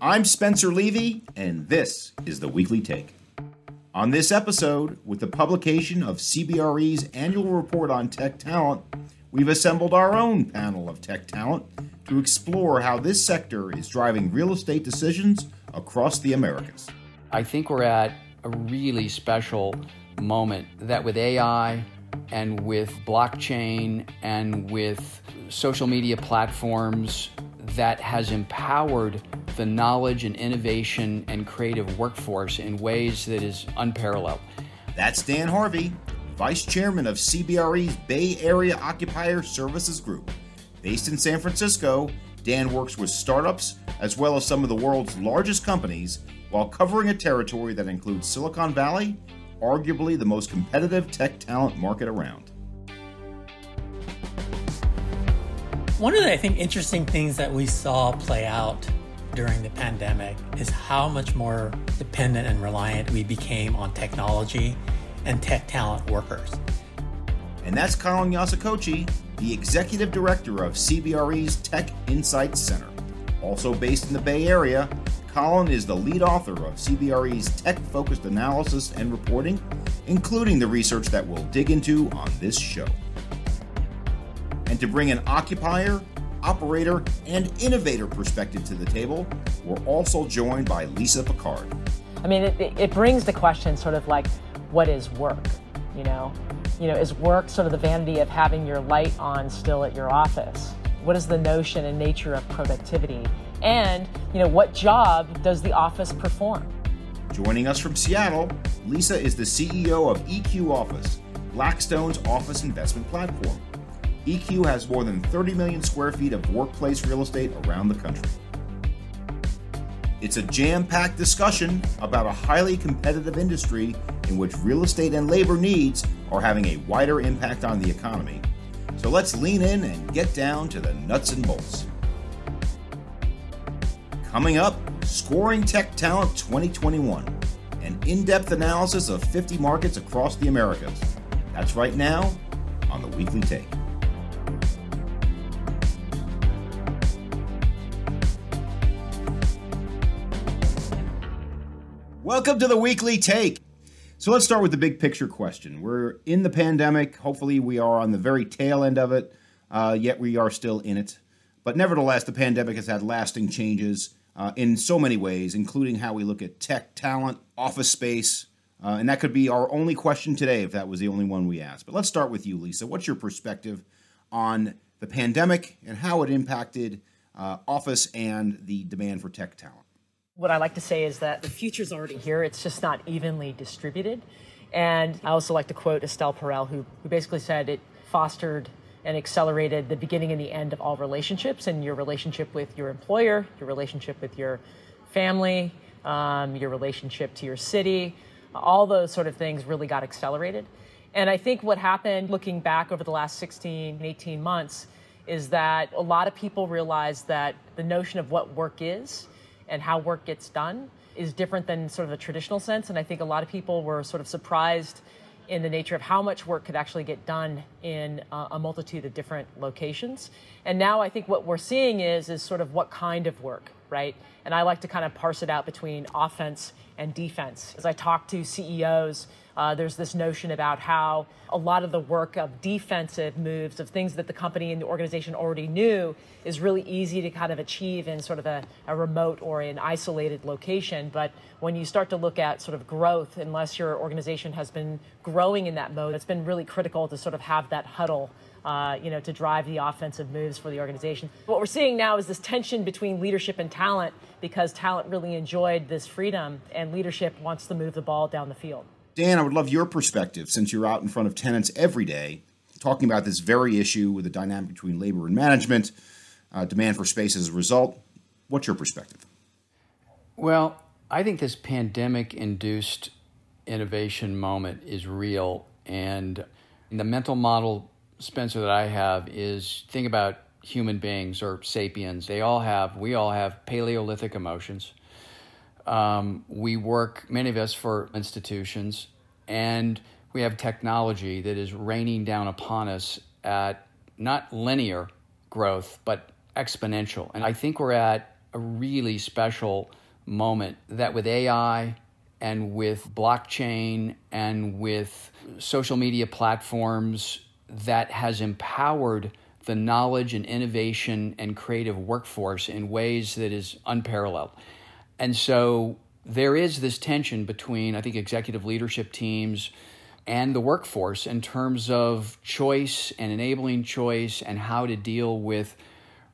I'm Spencer Levy, and this is the Weekly Take. On this episode, with the publication of CBRE's annual report on tech talent, we've assembled our own panel of tech talent to explore how this sector is driving real estate decisions across the Americas. I think we're at a really special moment that with AI and with blockchain and with social media platforms that has empowered the knowledge and innovation and creative workforce in ways that is unparalleled. That's Dan Harvey, Vice Chairman of CBRE's Bay Area Occupier Services Group. Based in San Francisco, Dan works with startups as well as some of the world's largest companies while covering a territory that includes Silicon Valley, arguably the most competitive tech talent market around. One of the, I think, interesting things that we saw play out during the pandemic is how much more dependent and reliant we became on technology and tech talent workers. And that's Colin Yasukochi, the executive director of CBRE's Tech Insights Center. Also based in the Bay Area, Colin is the lead author of CBRE's tech focused analysis and reporting, including the research that we'll dig into on this show and to bring an occupier, operator, and innovator perspective to the table, we're also joined by Lisa Picard. I mean, it, it brings the question sort of like, what is work? You know, you know, is work sort of the vanity of having your light on still at your office? What is the notion and nature of productivity? And, you know, what job does the office perform? Joining us from Seattle, Lisa is the CEO of EQ Office, Blackstone's office investment platform. EQ has more than 30 million square feet of workplace real estate around the country. It's a jam packed discussion about a highly competitive industry in which real estate and labor needs are having a wider impact on the economy. So let's lean in and get down to the nuts and bolts. Coming up, Scoring Tech Talent 2021, an in depth analysis of 50 markets across the Americas. That's right now on the Weekly Take. Welcome to the weekly take. So let's start with the big picture question. We're in the pandemic. Hopefully, we are on the very tail end of it, uh, yet we are still in it. But nevertheless, the pandemic has had lasting changes uh, in so many ways, including how we look at tech, talent, office space. Uh, and that could be our only question today if that was the only one we asked. But let's start with you, Lisa. What's your perspective on the pandemic and how it impacted uh, office and the demand for tech talent? What I like to say is that the future's already here, it's just not evenly distributed. And I also like to quote Esther Perel, who, who basically said it fostered and accelerated the beginning and the end of all relationships and your relationship with your employer, your relationship with your family, um, your relationship to your city. All those sort of things really got accelerated. And I think what happened looking back over the last 16, 18 months is that a lot of people realized that the notion of what work is and how work gets done is different than sort of a traditional sense. And I think a lot of people were sort of surprised in the nature of how much work could actually get done in uh, a multitude of different locations. And now I think what we're seeing is is sort of what kind of work, right? And I like to kind of parse it out between offense and defense. As I talk to CEOs uh, there's this notion about how a lot of the work of defensive moves, of things that the company and the organization already knew, is really easy to kind of achieve in sort of a, a remote or an isolated location. But when you start to look at sort of growth, unless your organization has been growing in that mode, it's been really critical to sort of have that huddle. Uh, you know, to drive the offensive moves for the organization. What we're seeing now is this tension between leadership and talent because talent really enjoyed this freedom and leadership wants to move the ball down the field. Dan, I would love your perspective since you're out in front of tenants every day talking about this very issue with the dynamic between labor and management, uh, demand for space as a result. What's your perspective? Well, I think this pandemic induced innovation moment is real. And the mental model, Spencer, that I have is think about human beings or sapiens. They all have, we all have Paleolithic emotions um, we work, many of us, for institutions, and we have technology that is raining down upon us at not linear growth, but exponential. And I think we're at a really special moment that with AI and with blockchain and with social media platforms that has empowered the knowledge and innovation and creative workforce in ways that is unparalleled. And so there is this tension between, I think, executive leadership teams and the workforce in terms of choice and enabling choice and how to deal with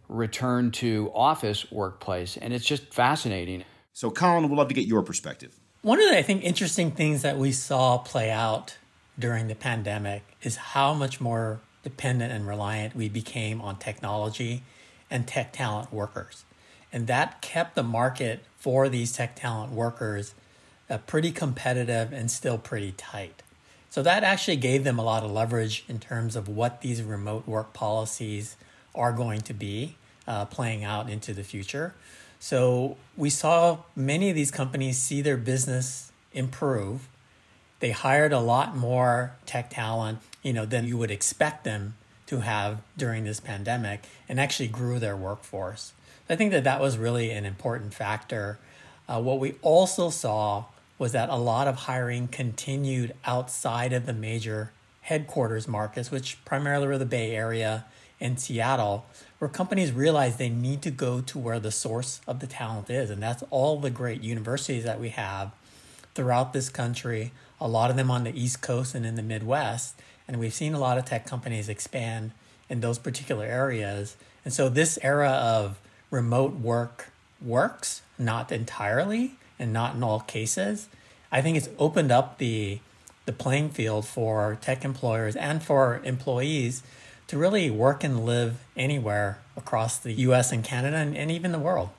return to office workplace. And it's just fascinating. So, Colin, we'd love to get your perspective. One of the, I think, interesting things that we saw play out during the pandemic is how much more dependent and reliant we became on technology and tech talent workers. And that kept the market for these tech talent workers uh, pretty competitive and still pretty tight. So that actually gave them a lot of leverage in terms of what these remote work policies are going to be uh, playing out into the future. So we saw many of these companies see their business improve. They hired a lot more tech talent you know, than you would expect them to have during this pandemic and actually grew their workforce. I think that that was really an important factor. Uh, what we also saw was that a lot of hiring continued outside of the major headquarters markets, which primarily were the Bay Area and Seattle, where companies realized they need to go to where the source of the talent is. And that's all the great universities that we have throughout this country, a lot of them on the East Coast and in the Midwest. And we've seen a lot of tech companies expand in those particular areas. And so this era of remote work works, not entirely and not in all cases. I think it's opened up the the playing field for tech employers and for employees to really work and live anywhere across the US and Canada and, and even the world.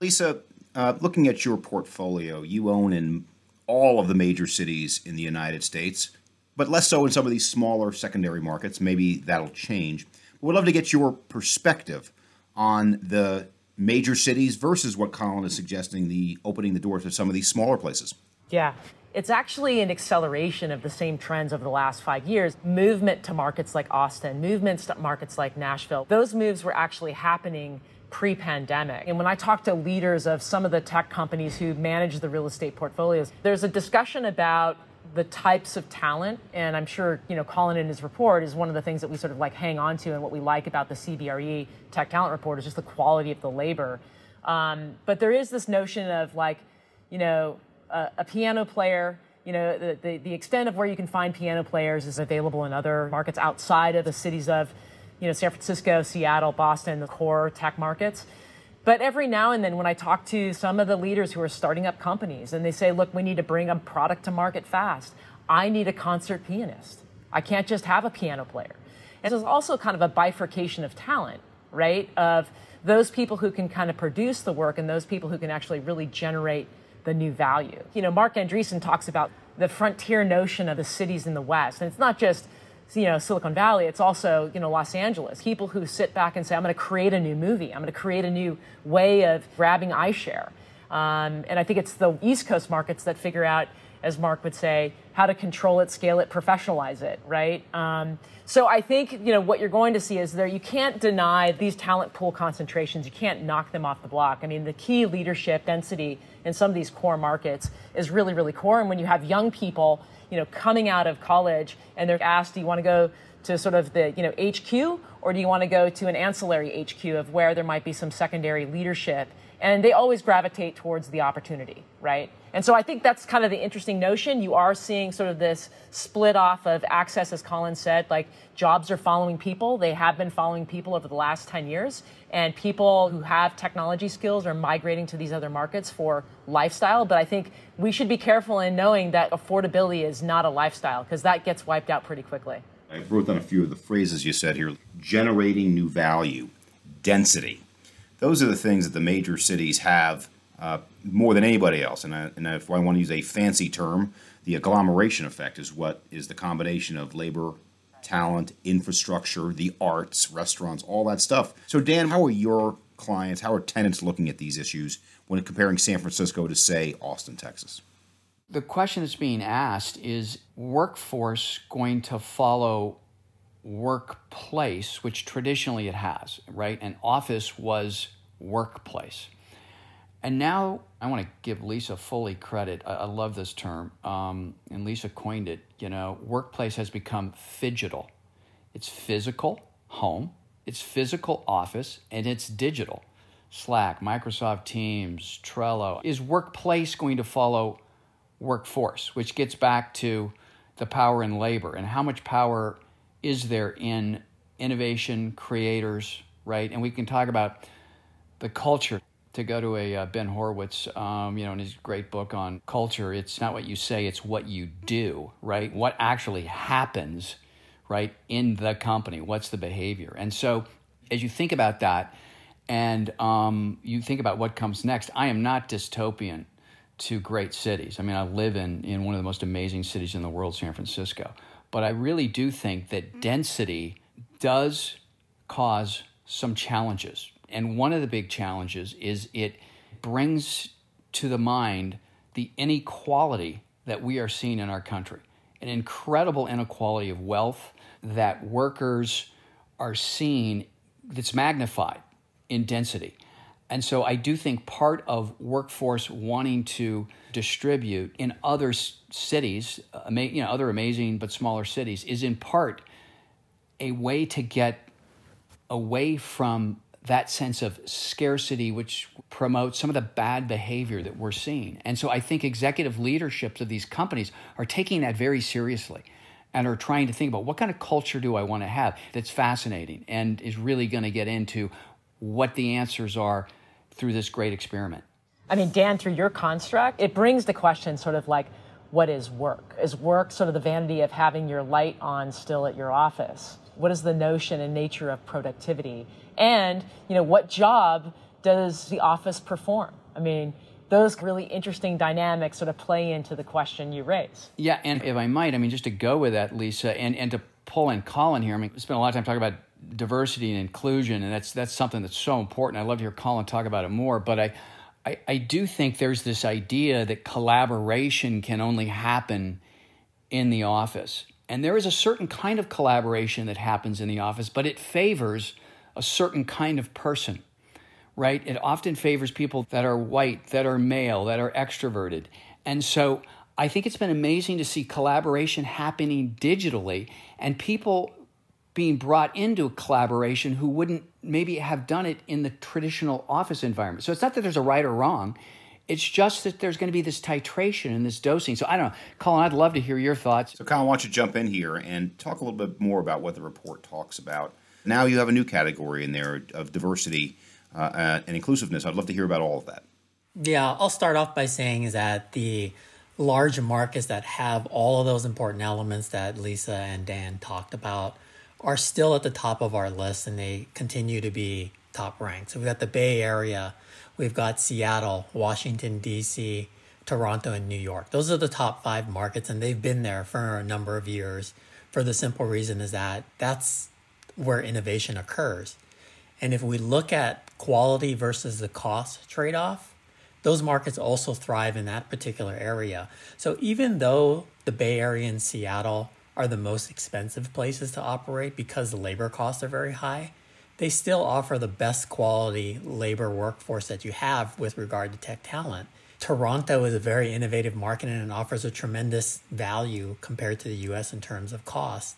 Lisa, uh, looking at your portfolio, you own in all of the major cities in the United States but less so in some of these smaller secondary markets. Maybe that'll change. But we'd love to get your perspective on the major cities versus what Colin is suggesting the opening the doors to some of these smaller places. Yeah. It's actually an acceleration of the same trends over the last five years. Movement to markets like Austin, movements to markets like Nashville. Those moves were actually happening pre pandemic. And when I talk to leaders of some of the tech companies who manage the real estate portfolios, there's a discussion about the types of talent, and I'm sure you know Colin in his report is one of the things that we sort of like hang on to, and what we like about the CBRE Tech Talent Report is just the quality of the labor. Um, but there is this notion of like, you know, a, a piano player. You know, the, the, the extent of where you can find piano players is available in other markets outside of the cities of, you know, San Francisco, Seattle, Boston, the core tech markets. But every now and then, when I talk to some of the leaders who are starting up companies and they say, look, we need to bring a product to market fast, I need a concert pianist. I can't just have a piano player. And also kind of a bifurcation of talent, right? Of those people who can kind of produce the work and those people who can actually really generate the new value. You know, Marc Andreessen talks about the frontier notion of the cities in the West. And it's not just you know Silicon Valley, it's also you know Los Angeles. People who sit back and say, "I'm going to create a new movie. I'm going to create a new way of grabbing iShare." Um, and I think it's the East Coast markets that figure out, as Marc would say, how to control it, scale it, professionalize it, right? Um, so I think you know what you're going to see is there. You can't deny these talent pool concentrations. You can't knock them off the block. I mean, the key leadership density in some of these core markets is really, really core. And when you have young people you know, coming out of college and they're asked, do you want to go to sort of the, you know, HQ or do you want to go to an ancillary HQ of where there might be some secondary leadership? And they always gravitate towards the opportunity, right? And so I think that's kind of the interesting notion. You are seeing sort of this split off of access, as Colin said, like jobs are following people. They have been following people over the last 10 years. And people who have technology skills are migrating to these other markets for lifestyle. But I think we should be careful in knowing that affordability is not a lifestyle because that gets wiped out pretty quickly. I wrote down a few of the phrases you said here generating new value, density. Those are the things that the major cities have uh, more than anybody else. And, I, and if I want to use a fancy term, the agglomeration effect is what is the combination of labor, talent, infrastructure, the arts, restaurants, all that stuff. So, Dan, how are your clients, how are tenants looking at these issues when comparing San Francisco to, say, Austin, Texas? The question that's being asked is workforce going to follow workplace, which traditionally it has, right? And office was workplace. And now I want to give Lisa fully credit. I, I love this term, um, and Lisa coined it. You know, workplace has become phygital. It's physical home, it's physical office, and it's digital. Slack, Microsoft Teams, Trello. Is workplace going to follow workforce, which gets back to the power in labor and how much power is there in innovation creators, right? And we can talk about the culture. To go to a uh, Ben Horowitz, um, you know, in his great book on culture, it's not what you say, it's what you do, right? What actually happens, right, in the company? What's the behavior? And so, as you think about that, and um, you think about what comes next, I am not dystopian to great cities. I mean, I live in, in one of the most amazing cities in the world, San Francisco. But I really do think that density does cause some challenges. And one of the big challenges is it brings to the mind the inequality that we are seeing in our country an incredible inequality of wealth that workers are seeing that's magnified in density. And so I do think part of workforce wanting to distribute in other cities, you know, other amazing but smaller cities, is in part a way to get away from that sense of scarcity, which promotes some of the bad behavior that we're seeing. And so I think executive leaderships of these companies are taking that very seriously and are trying to think about what kind of culture do I want to have that's fascinating and is really going to get into what the answers are through this great experiment. I mean, Dan, through your construct, it brings the question sort of like, what is work? Is work sort of the vanity of having your light on still at your office? What is the notion and nature of productivity? And, you know, what job does the office perform? I mean, those really interesting dynamics sort of play into the question you raise. Yeah, and if I might, I mean, just to go with that, Lisa, and, and to pull in Colin here, I mean, we spent a lot of time talking about diversity and inclusion, and that's that's something that's so important. I love to hear Colin talk about it more, but I, I, I do think there's this idea that collaboration can only happen in the office. And there is a certain kind of collaboration that happens in the office, but it favors a certain kind of person, right? It often favors people that are white, that are male, that are extroverted. And so I think it's been amazing to see collaboration happening digitally and people being brought into collaboration who wouldn't maybe have done it in the traditional office environment. So it's not that there's a right or wrong. It's just that there's going to be this titration and this dosing. So I don't know, Colin. I'd love to hear your thoughts. So, Colin, why don't you jump in here and talk a little bit more about what the report talks about? Now you have a new category in there of diversity uh, uh and inclusiveness. I'd love to hear about all of that. Yeah, I'll start off by saying is that the large markets that have all of those important elements that Lisa and Dan talked about are still at the top of our list and they continue to be top ranked. So we've got the Bay Area, we've got Seattle, Washington, D.C., Toronto, and New York. Those are the top five markets, and they've been there for a number of years for the simple reason is that that's where innovation occurs. And if we look at quality versus the cost trade off, those markets also thrive in that particular area. So even though the Bay Area and Seattle are the most expensive places to operate because the labor costs are very high, they still offer the best quality labor workforce that you have with regard to tech talent. Toronto is a very innovative market and offers a tremendous value compared to the US in terms of cost.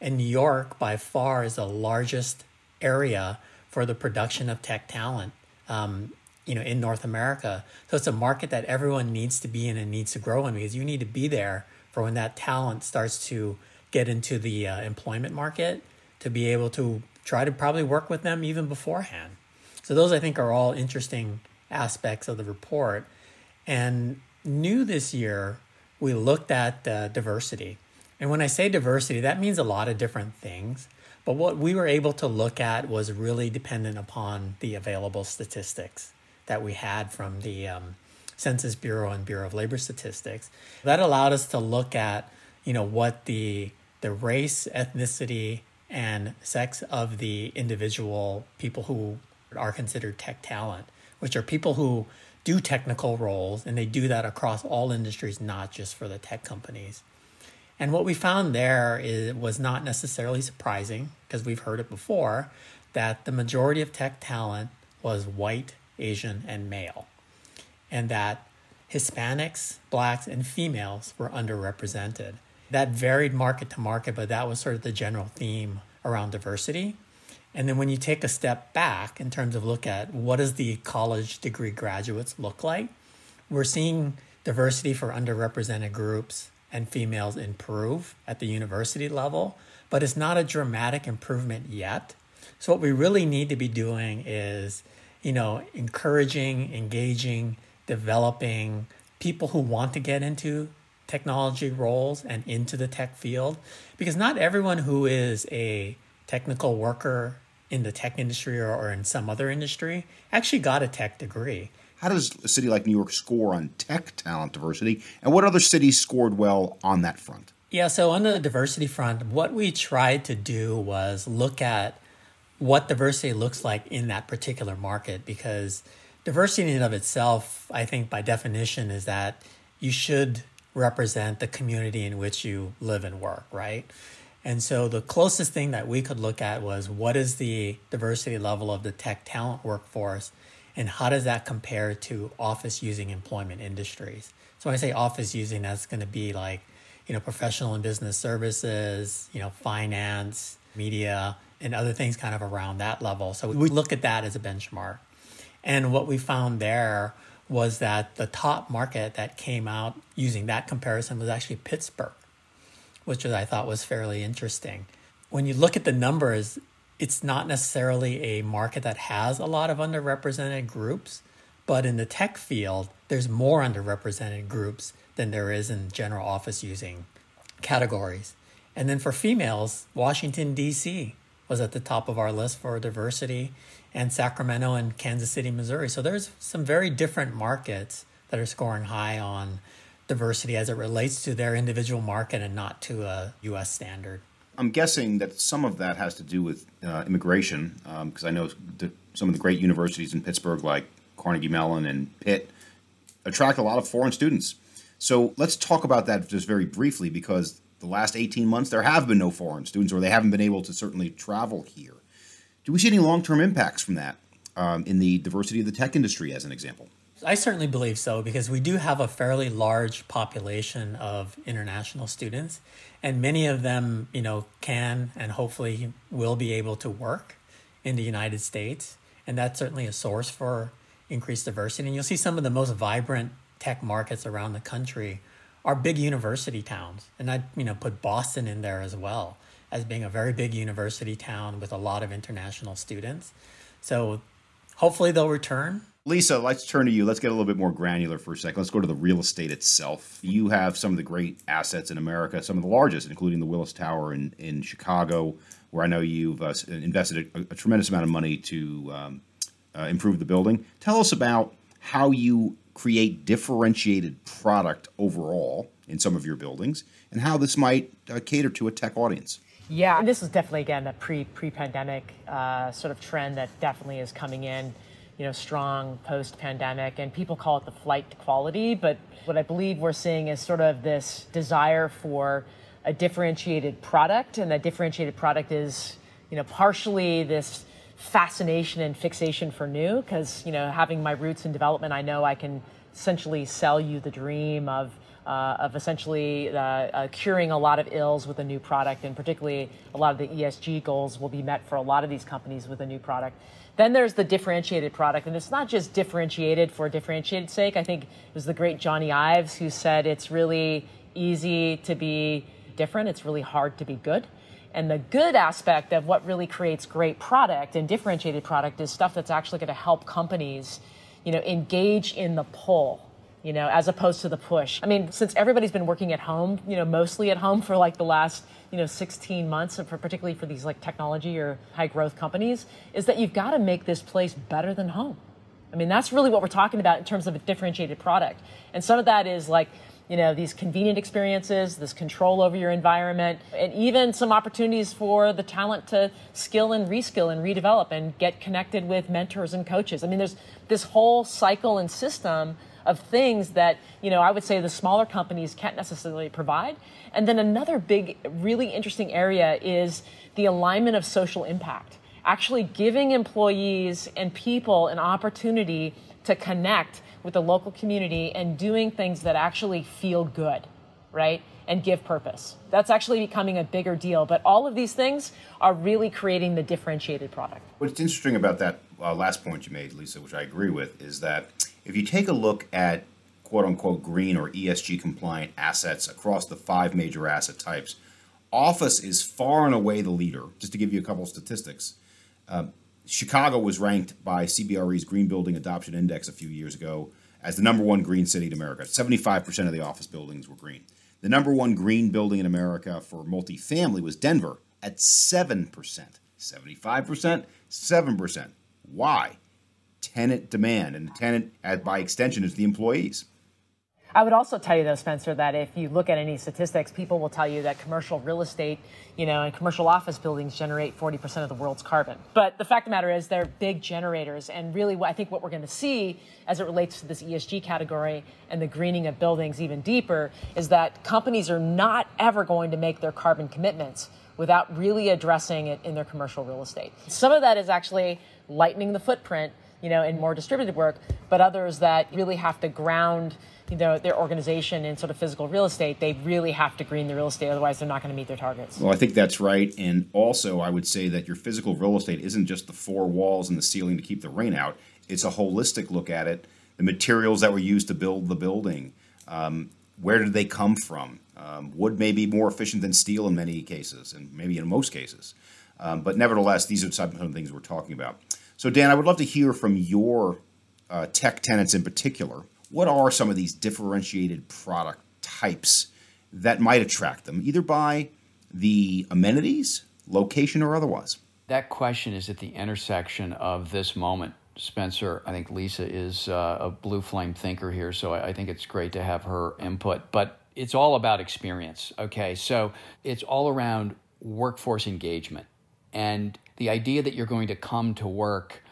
And New York, by far, is the largest area for the production of tech talent. Um, you know, in North America. So it's a market that everyone needs to be in and needs to grow in because you need to be there for when that talent starts to get into the uh, employment market to be able to try to probably work with them even beforehand. So those I think are all interesting aspects of the report. And new this year, we looked at uh, diversity. And when I say diversity, that means a lot of different things. But what we were able to look at was really dependent upon the available statistics that we had from the um, Census Bureau and Bureau of Labor Statistics. That allowed us to look at, you know, what the the race, ethnicity, and sex of the individual people who are considered tech talent, which are people who do technical roles and they do that across all industries, not just for the tech companies. And what we found there is, was not necessarily surprising because we've heard it before that the majority of tech talent was white, Asian, and male, and that Hispanics, blacks, and females were underrepresented. That varied market to market, but that was sort of the general theme around diversity. And then when you take a step back in terms of look at what does the college degree graduates look like, we're seeing diversity for underrepresented groups and females improve at the university level, but it's not a dramatic improvement yet. So what we really need to be doing is, you know, encouraging, engaging, developing people who want to get into technology roles and into the tech field because not everyone who is a technical worker in the tech industry or, or in some other industry actually got a tech degree. How does a city like New York score on tech talent diversity, and what other cities scored well on that front? Yeah, so on the diversity front, what we tried to do was look at what diversity looks like in that particular market because diversity in and of itself, I think by definition, is that you should represent the community in which you live and work, right? And so the closest thing that we could look at was what is the diversity level of the tech talent workforce and how does that compare to office using employment industries? So when I say office using, that's going to be like, you know, professional and business services, you know, finance, media, and other things kind of around that level. So we look at that as a benchmark. And what we found there was that the top market that came out using that comparison was actually Pittsburgh which I thought was fairly interesting. When you look at the numbers, it's not necessarily a market that has a lot of underrepresented groups, but in the tech field, there's more underrepresented groups than there is in general office using categories. And then for females, Washington, D.C. was at the top of our list for diversity, and Sacramento and Kansas City, Missouri. So there's some very different markets that are scoring high on diversity as it relates to their individual market and not to a U.S. standard. I'm guessing that some of that has to do with uh, immigration, because um, I know the, some of the great universities in Pittsburgh, like Carnegie Mellon and Pitt, attract a lot of foreign students. So let's talk about that just very briefly, because the last 18 months there have been no foreign students, or they haven't been able to certainly travel here. Do we see any long term impacts from that um, in the diversity of the tech industry, as an example? I certainly believe so because we do have a fairly large population of international students, and many of them, you know, can and hopefully will be able to work in the United States, and that's certainly a source for increased diversity. And you'll see some of the most vibrant tech markets around the country are big university towns, and I, you know, put Boston in there as well as being a very big university town with a lot of international students. So hopefully they'll return Lisa, let's turn to you. Let's get a little bit more granular for a second. Let's go to the real estate itself. You have some of the great assets in America, some of the largest, including the Willis Tower in, in Chicago, where I know you've uh, invested a, a, tremendous amount of money to um, uh, improve the building. Tell us about how you create differentiated product overall in some of your buildings and how this might uh, cater to a tech audience. Yeah, and this is definitely, again, a pre pre pandemic uh, sort of trend that definitely is coming in you know, strong post-pandemic, and people call it the flight to quality. But what I believe we're seeing is sort of this desire for a differentiated product, and that differentiated product is, you know, partially this fascination and fixation for new, because you know, having my roots in development, I know I can essentially sell you the dream of. Uh, of essentially uh, uh, curing a lot of ills with a new product, and particularly a lot of the ESG goals will be met for a lot of these companies with a new product. Then there's the differentiated product, and it's not just differentiated for differentiated sake. I think it was the great Johnny Ives who said it's really easy to be different, it's really hard to be good. And the good aspect of what really creates great product and differentiated product is stuff that's actually going to help companies, you know, engage in the pull you know, as opposed to the push. I mean, since everybody's been working at home, you know, mostly at home for like the last, you know, 16 months, for particularly for these like technology or high growth companies, is that you've got to make this place better than home. I mean, that's really what we're talking about in terms of a differentiated product. And some of that is like, you know, these convenient experiences, this control over your environment, and even some opportunities for the talent to skill and reskill and redevelop and get connected with mentors and coaches. I mean, there's this whole cycle and system of things that, you know, I would say the smaller companies can't necessarily provide. And then another big, really interesting area is the alignment of social impact. actually giving employees and people an opportunity to connect with the local community and doing things that actually feel good, right? And give purpose. That's actually becoming a bigger deal. But all of these things are really creating the differentiated product. What's interesting about that uh, last point you made, Lisa, which I agree with, is that if you take a look at quote unquote green or ESG compliant assets across the five major asset types, Office is far and away the leader. Just to give you a couple of statistics, uh, Chicago was ranked by CBRE's Green Building Adoption Index a few years ago as the number one green city in America. 75% of the office buildings were green. The number one green building in America for multifamily was Denver at 7%. 75%, 7%. Why? Tenant demand, and the tenant, uh, by extension, is the employees. I would also tell you, though, Spencer, that if you look at any statistics, people will tell you that commercial real estate, you know, and commercial office buildings generate 40% of the world's carbon. But the fact of the matter is, they're big generators. And really, I think what we're going to see as it relates to this ESG category and the greening of buildings even deeper is that companies are not ever going to make their carbon commitments without really addressing it in their commercial real estate. Some of that is actually lightening the footprint, you know, in more distributed work, but others that really have to ground you know, their organization in sort of physical real estate, they really have to green the real estate. Otherwise, they're not going to meet their targets. Well, I think that's right. And also, I would say that your physical real estate isn't just the four walls and the ceiling to keep the rain out, it's a holistic look at it. The materials that were used to build the building, um, where did they come from? Um, wood may be more efficient than steel in many cases, and maybe in most cases. Um, but nevertheless, these are some of the things we're talking about. So, Dan, I would love to hear from your uh, tech tenants in particular what are some of these differentiated product types that might attract them, either by the amenities, location, or otherwise? That question is at the intersection of this moment. Spencer, I think Lisa is uh, a blue flame thinker here, so I, I think it's great to have her input. But it's all about experience, okay? So it's all around workforce engagement. And the idea that you're going to come to work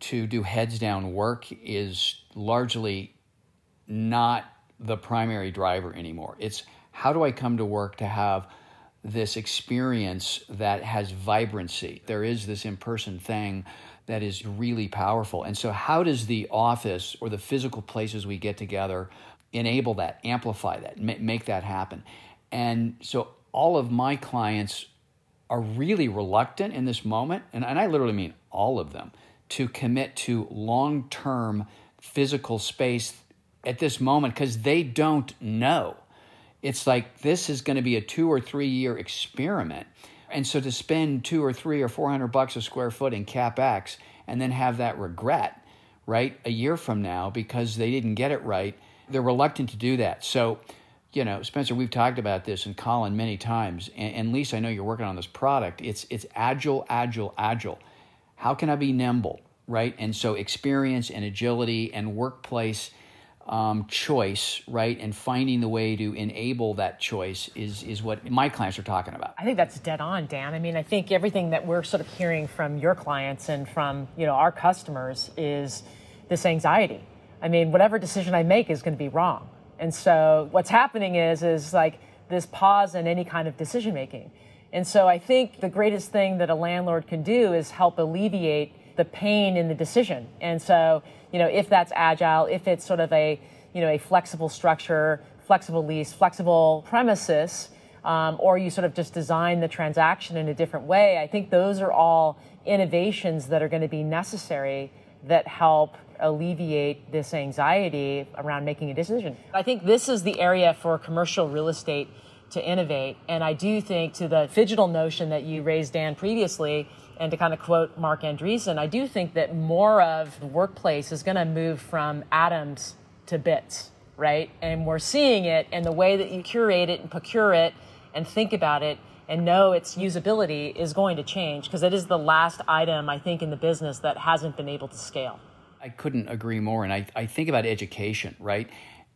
to do heads down work is largely not the primary driver anymore. It's how do I come to work to have this experience that has vibrancy? There is this in person thing that is really powerful. And so, how does the office or the physical places we get together enable that, amplify that, make that happen? And so, all of my clients are really reluctant in this moment, and, and I literally mean all of them, to commit to long term physical space at this moment because they don't know. It's like this is going to be a two or three year experiment. And so to spend two or three or 400 bucks a square foot in CapEx and then have that regret, right, a year from now because they didn't get it right, they're reluctant to do that. So, you know, Spencer, we've talked about this and Colin many times. And, and Lisa, I know you're working on this product. It's it's agile, agile, agile. How can I be nimble, right? And so experience and agility and workplace um, choice, right, and finding the way to enable that choice is is what my clients are talking about. I think that's dead on, Dan. I mean, I think everything that we're sort of hearing from your clients and from you know our customers is this anxiety. I mean, whatever decision I make is going to be wrong, and so what's happening is is like this pause in any kind of decision making. And so I think the greatest thing that a landlord can do is help alleviate the pain in the decision. And so you know, if that's agile, if it's sort of a, you know, a flexible structure, flexible lease, flexible premises, um, or you sort of just design the transaction in a different way. I think those are all innovations that are going to be necessary that help alleviate this anxiety around making a decision. I think this is the area for commercial real estate to innovate. And I do think to the digital notion that you raised, Dan, previously, and to kind of quote Marc Andreessen, I do think that more of the workplace is going to move from atoms to bits, right? And we're seeing it in the way that you curate it and procure it and think about it and know its usability is going to change because it is the last item, I think, in the business that hasn't been able to scale. I couldn't agree more. And I, I think about education, right?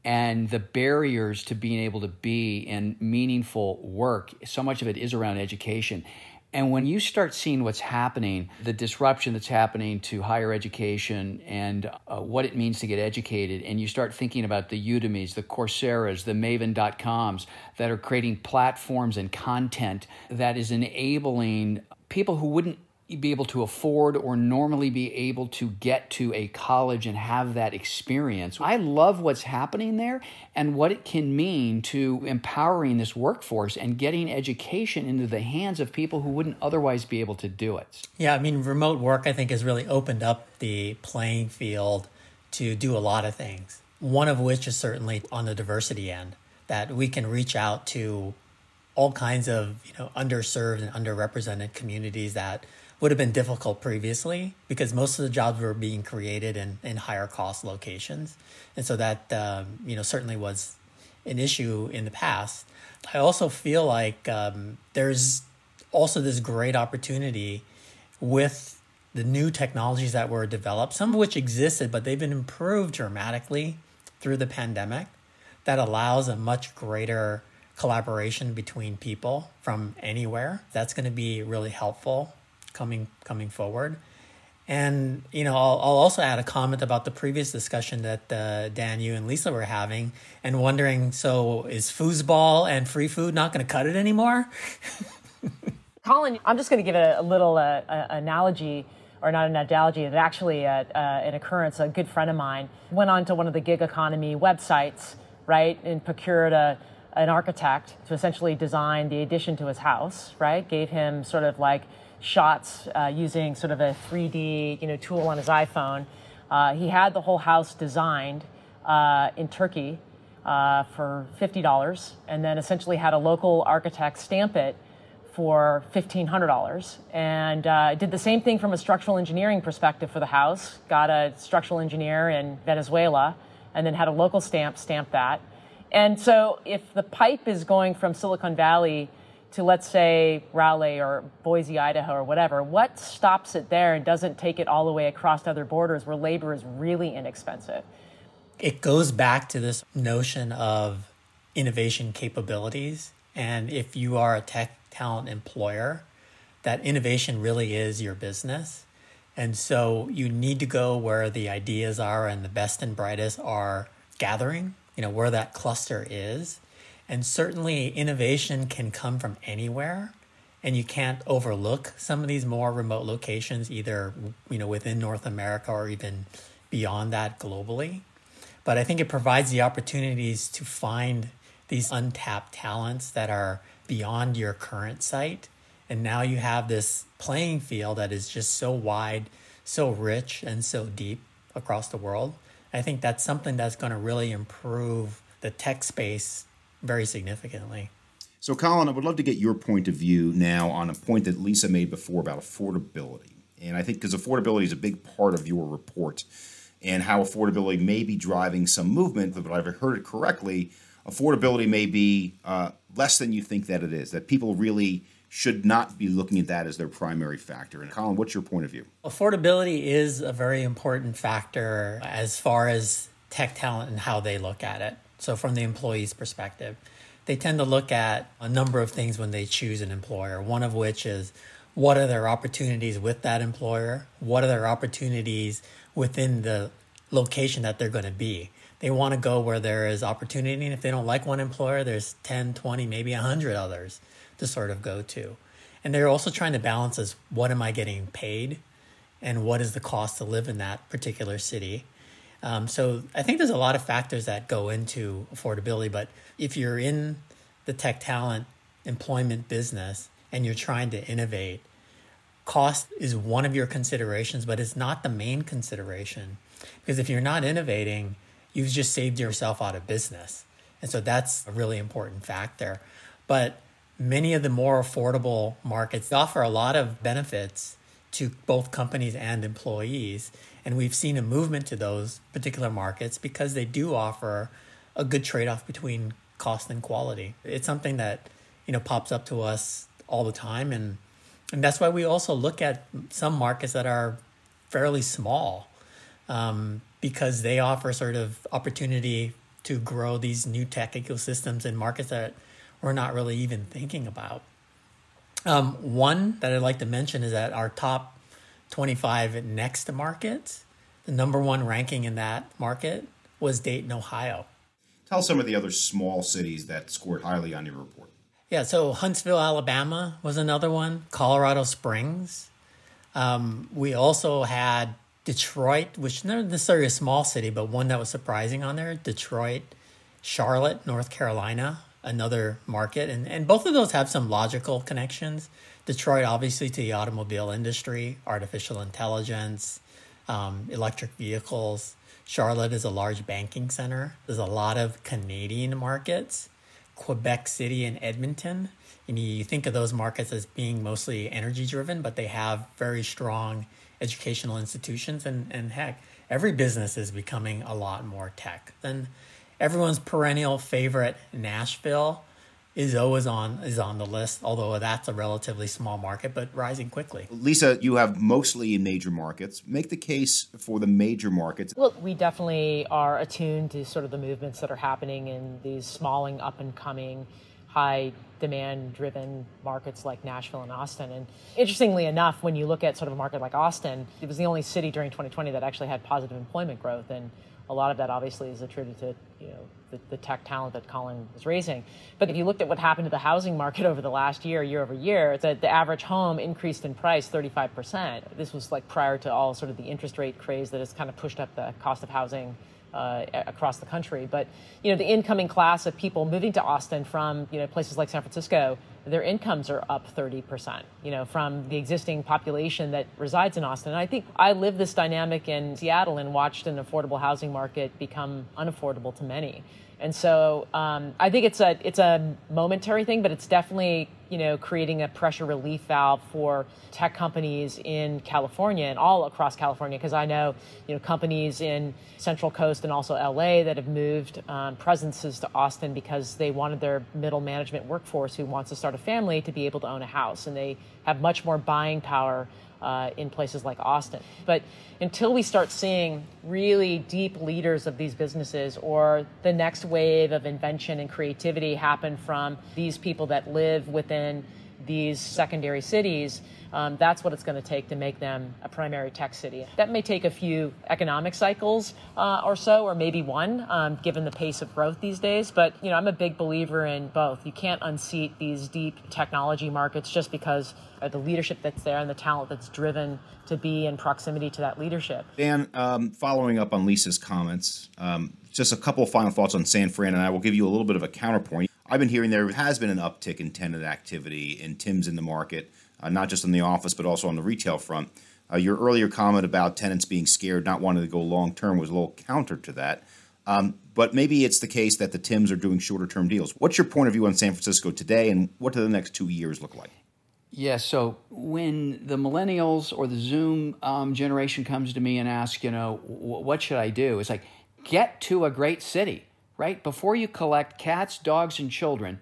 And the barriers to being able to be in meaningful work, so much of it is around education. And when you start seeing what's happening, the disruption that's happening to higher education and uh, what it means to get educated, and you start thinking about the Udemys, the Coursera's, the Maven.coms that are creating platforms and content that is enabling people who wouldn't be able to afford or normally be able to get to a college and have that experience. I love what's happening there and what it can mean to empowering this workforce and getting education into the hands of people who wouldn't otherwise be able to do it. Yeah, I mean, remote work, I think, has really opened up the playing field to do a lot of things. One of which is certainly on the diversity end, that we can reach out to all kinds of you know underserved and underrepresented communities that would have been difficult previously because most of the jobs were being created in, in higher cost locations. And so that, um, you know, certainly was an issue in the past. I also feel like um, there's also this great opportunity with the new technologies that were developed, some of which existed, but they've been improved dramatically through the pandemic that allows a much greater collaboration between people from anywhere. That's going to be really helpful coming coming forward. And you know, I'll, I'll also add a comment about the previous discussion that uh, Dan, you and Lisa were having, and wondering: so is foosball and free food not going to cut it anymore? Colin, I'm just going to give a, a little uh, analogy, or not an analogy, but actually uh, an occurrence. A good friend of mine went onto one of the gig economy websites, right, and procured a an architect to essentially design the addition to his house, right? Gave him sort of like shots uh, using sort of a 3D you know, tool on his iPhone. Uh, he had the whole house designed uh, in Turkey uh, for $50 and then essentially had a local architect stamp it for $1,500 and uh, did the same thing from a structural engineering perspective for the house. Got a structural engineer in Venezuela and then had a local stamp stamp that. And so if the pipe is going from Silicon Valley to let's say Raleigh or Boise, Idaho, or whatever, what stops it there and doesn't take it all the way across other borders where labor is really inexpensive? It goes back to this notion of innovation capabilities. And if you are a tech talent employer, that innovation really is your business. And so you need to go where the ideas are and the best and brightest are gathering, you know, where that cluster is and certainly, innovation can come from anywhere, and you can't overlook some of these more remote locations, either you know within North America or even beyond that globally. But I think it provides the opportunities to find these untapped talents that are beyond your current site. And now you have this playing field that is just so wide, so rich, and so deep across the world. I think that's something that's going to really improve the tech space very significantly. So, Colin, I would love to get your point of view now on a point that Lisa made before about affordability. And I think because affordability is a big part of your report and how affordability may be driving some movement, but if I heard it correctly, affordability may be uh, less than you think that it is, that people really should not be looking at that as their primary factor. And Colin, what's your point of view? Affordability is a very important factor as far as tech talent and how they look at it. So, from the employee's perspective, they tend to look at a number of things when they choose an employer, one of which is what are their opportunities with that employer? What are their opportunities within the location that they're going to be? They want to go where there is opportunity. And if they don't like one employer, there's 10, 20, maybe 100 others to sort of go to. And they're also trying to balance as what am I getting paid and what is the cost to live in that particular city um, so I think there's a lot of factors that go into affordability. But if you're in the tech talent employment business and you're trying to innovate, cost is one of your considerations, but it's not the main consideration. Because if you're not innovating, you've just saved yourself out of business. And so that's a really important factor. But many of the more affordable markets offer a lot of benefits to both companies and employees. And we've seen a movement to those particular markets because they do offer a good trade off between cost and quality. It's something that, you know, pops up to us all the time. And, and that's why we also look at some markets that are fairly small um, because they offer sort of opportunity to grow these new tech ecosystems in markets that we're not really even thinking about. Um, one that I'd like to mention is that our top 25 next markets, the number one ranking in that market was Dayton, Ohio. Tell some of the other small cities that scored highly on your report. Yeah, so Huntsville, Alabama was another one, Colorado Springs, Um, we also had Detroit, which not necessarily a small city, but one that was surprising on there. Detroit, Charlotte, North Carolina, another market, and and both of those have some logical connections. Detroit, obviously, to the automobile industry, artificial intelligence, um, electric vehicles. Charlotte is a large banking center. There's a lot of Canadian markets, Quebec City and Edmonton. And you think of those markets as being mostly energy driven, but they have very strong educational institutions. And, and heck, every business is becoming a lot more tech. Then everyone's perennial favorite, Nashville is always on is on the list, although that's a relatively small market, but rising quickly. Lisa, you have mostly in major markets. Make the case for the major markets. Well, we definitely are attuned to sort of the movements that are happening in these smalling, up and coming, high demand driven markets like Nashville and Austin. And interestingly enough, when you look at sort of a market like Austin, it was the only city during 2020 that actually had positive employment growth. And a lot of that obviously is attributed to you know the, the, tech talent that Colin is raising. But if you looked at what happened to the housing market over the last year, year over year, the, the average home increased in price 35%. This was like prior to all sort of the interest rate craze that has kind of pushed up the cost of housing uh, across the country. But you know, the incoming class of people moving to Austin from you know places like San Francisco, their incomes are up 30%. You know, from the existing population that resides in Austin. And I think I lived this dynamic in Seattle and watched an affordable housing market become unaffordable to many. And so um, I think it's a it's a momentary thing, but it's definitely you know creating a pressure relief valve for tech companies in California and all across California. Because I know you know companies in Central Coast and also LA that have moved um, presences to Austin because they wanted their middle management workforce who wants to start a family to be able to own a house, and they have much more buying power uh, in places like Austin. But until we start seeing really deep leaders of these businesses or the next wave of invention and creativity happen from these people that live within these secondary cities, um, that's what it's going to take to make them a primary tech city. That may take a few economic cycles uh, or so, or maybe one, um, given the pace of growth these days. But you know, I'm a big believer in both. You can't unseat these deep technology markets just because of the leadership that's there and the talent that's driven to be in proximity to that leadership. Dan, um, following up on Lisa's comments, um, just a couple of final thoughts on San Fran, and I will give you a little bit of a counterpoint. I've been hearing there has been an uptick in tenant activity in Tim's in the market uh, not just in the office, but also on the retail front. Uh, your earlier comment about tenants being scared, not wanting to go long term, was a little counter to that. Um, but maybe it's the case that the Tims are doing shorter term deals. What's your point of view on San Francisco today, and what do the next two years look like? Yeah, so when the millennials or the Zoom um, generation comes to me and asks, you know, what should I do? It's like, get to a great city, right? Before you collect cats, dogs, and children,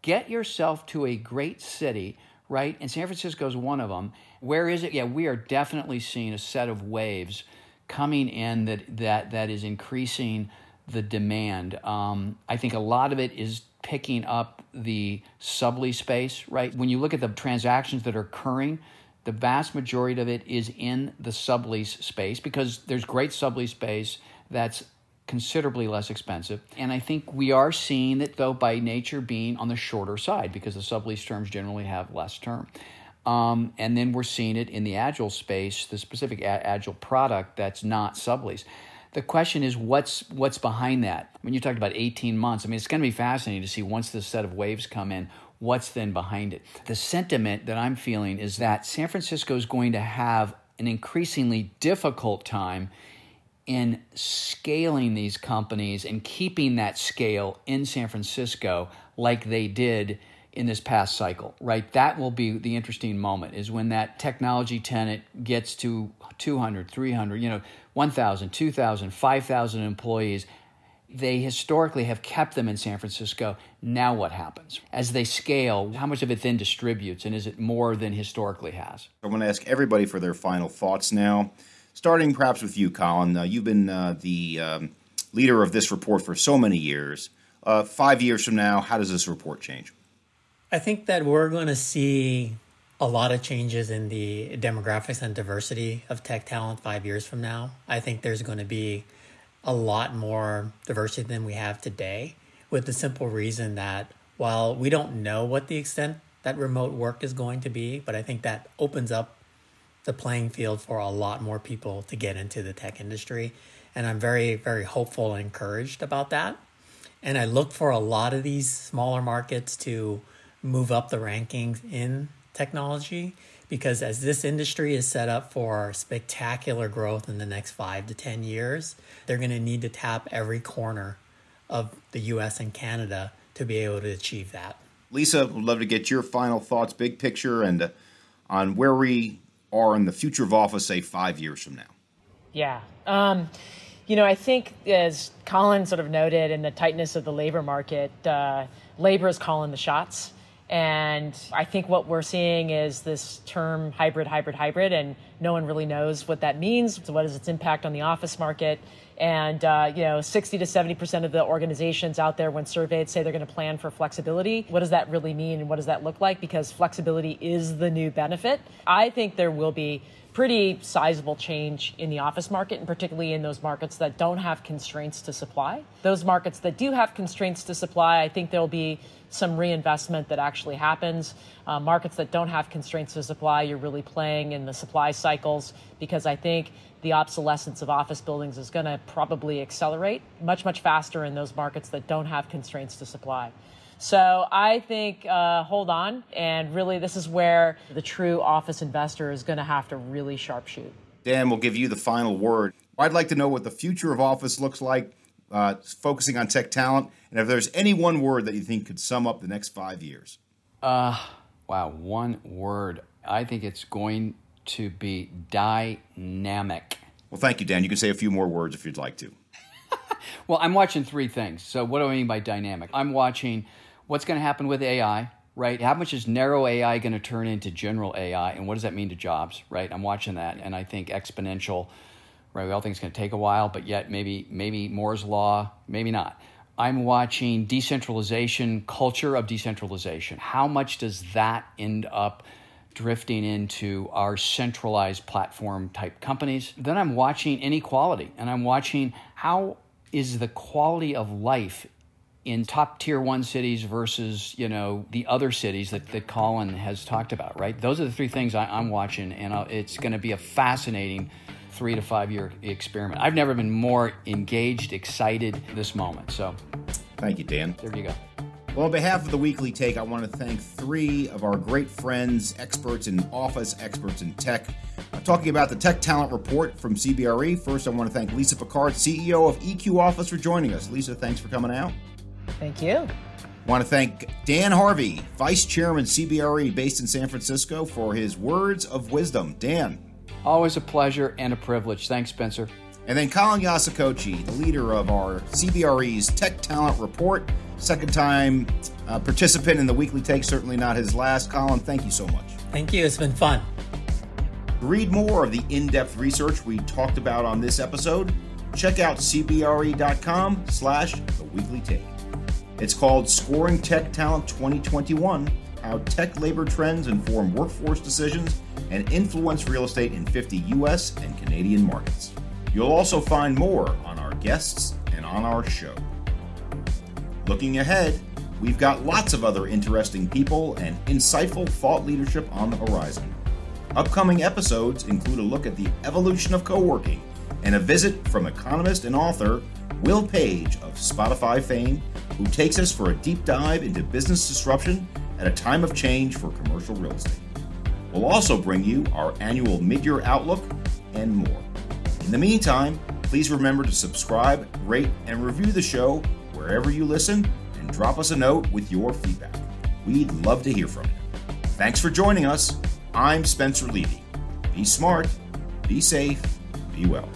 get yourself to a great city right? And San Francisco is one of them. Where is it? Yeah, we are definitely seeing a set of waves coming in that that that is increasing the demand. Um, I think a lot of it is picking up the sublease space, right? When you look at the transactions that are occurring, the vast majority of it is in the sublease space because there's great sublease space that's considerably less expensive. And I think we are seeing it, though, by nature being on the shorter side because the sublease terms generally have less term. Um, and then we're seeing it in the agile space, the specific a- agile product that's not sublease. The question is, what's what's behind that? When you talked about 18 months, I mean, it's going to be fascinating to see once this set of waves come in, what's then behind it. The sentiment that I'm feeling is that San Francisco is going to have an increasingly difficult time in scaling these companies and keeping that scale in San Francisco like they did in this past cycle, right? That will be the interesting moment is when that technology tenant gets to 200, 300, you know, 1,000, 2,000, 5,000 employees. They historically have kept them in San Francisco. Now what happens? As they scale, how much of it then distributes and is it more than historically has? I want to ask everybody for their final thoughts now. Starting perhaps with you, Colin. Uh, you've been uh, the um, leader of this report for so many years. Uh, five years from now, how does this report change? I think that we're going to see a lot of changes in the demographics and diversity of tech talent five years from now. I think there's going to be a lot more diversity than we have today, with the simple reason that while we don't know what the extent that remote work is going to be, but I think that opens up the playing field for a lot more people to get into the tech industry. And I'm very, very hopeful and encouraged about that. And I look for a lot of these smaller markets to move up the rankings in technology because as this industry is set up for spectacular growth in the next five to 10 years, they're going to need to tap every corner of the US and Canada to be able to achieve that. Lisa, would love to get your final thoughts, big picture, and uh, on where we are in the future of office, say five years from now. Yeah. Um, you know, I think as Colin sort of noted in the tightness of the labor market, uh, labor is calling the shots. And I think what we're seeing is this term hybrid, hybrid, hybrid, and no one really knows what that means. So what is its impact on the office market? And uh, you know, 60 to 70 percent of the organizations out there, when surveyed, say they're going to plan for flexibility. What does that really mean, and what does that look like? Because flexibility is the new benefit. I think there will be pretty sizable change in the office market, and particularly in those markets that don't have constraints to supply. Those markets that do have constraints to supply, I think there'll be some reinvestment that actually happens. Uh, markets that don't have constraints to supply, you're really playing in the supply cycles because I think the obsolescence of office buildings is going to probably accelerate much, much faster in those markets that don't have constraints to supply. So I think uh, hold on, and really, this is where the true office investor is going to have to really sharpshoot. Dan we'll give you the final word. I'd like to know what the future of office looks like, uh, focusing on tech talent, and if there's any one word that you think could sum up the next five years. Uh, wow, one word. I think it's going to be dynamic. Well, thank you, Dan. You can say a few more words if you'd like to. well, I'm watching three things. So, what do I mean by dynamic? I'm watching what's going to happen with AI, right? How much is narrow AI going to turn into general AI, and what does that mean to jobs, right? I'm watching that, and I think exponential, right? We all think it's going to take a while, but yet maybe maybe Moore's law, maybe not. I'm watching decentralization, culture of decentralization. How much does that end up? Drifting into our centralized platform type companies. Then I'm watching inequality and I'm watching how is the quality of life in top tier one cities versus you know the other cities that, that Colin has talked about, right? Those are the three things I, am watching, and I'll, it's going to be a fascinating three to five year experiment. I've never been more engaged, excited this moment. So, thank you, Dan. There you go. Well, on behalf of the Weekly Take, I want to thank three of our great friends, experts in office, experts in tech. I'm talking about the Tech Talent Report from CBRE. First, I want to thank Lisa Picard, CEO of EQ Office, for joining us. Lisa, thanks for coming out. Thank you. I want to thank Dan Harvey, Vice Chairman CBRE based in San Francisco, for his words of wisdom. Dan. Always a pleasure and a privilege. Thanks, Spencer. And then Colin Yasukochi, the leader of our CBRE's Tech Talent Report, second time uh, participant in the weekly take, certainly not his last. Colin, thank you so much. Thank you. It's been fun. read more of the in depth research we talked about on this episode, check out cbre.com slash the weekly take. It's called Scoring Tech Talent 2021 How Tech Labor Trends Inform Workforce Decisions and Influence Real Estate in 50 U.S. and Canadian Markets. You'll also find more on our guests and on our show. Looking ahead, we've got lots of other interesting people and insightful thought leadership on the horizon. Upcoming episodes include a look at the evolution of co working and a visit from economist and author Will Page of Spotify fame who takes us for a deep dive into business disruption at a time of change for commercial real estate. We'll also bring you our annual mid year outlook and more. In the meantime, please remember to subscribe, rate, and review the show wherever you listen and drop us a note with your feedback. We'd love to hear from you. Thanks for joining us. I'm Spencer Levy. Be smart, be safe, be well.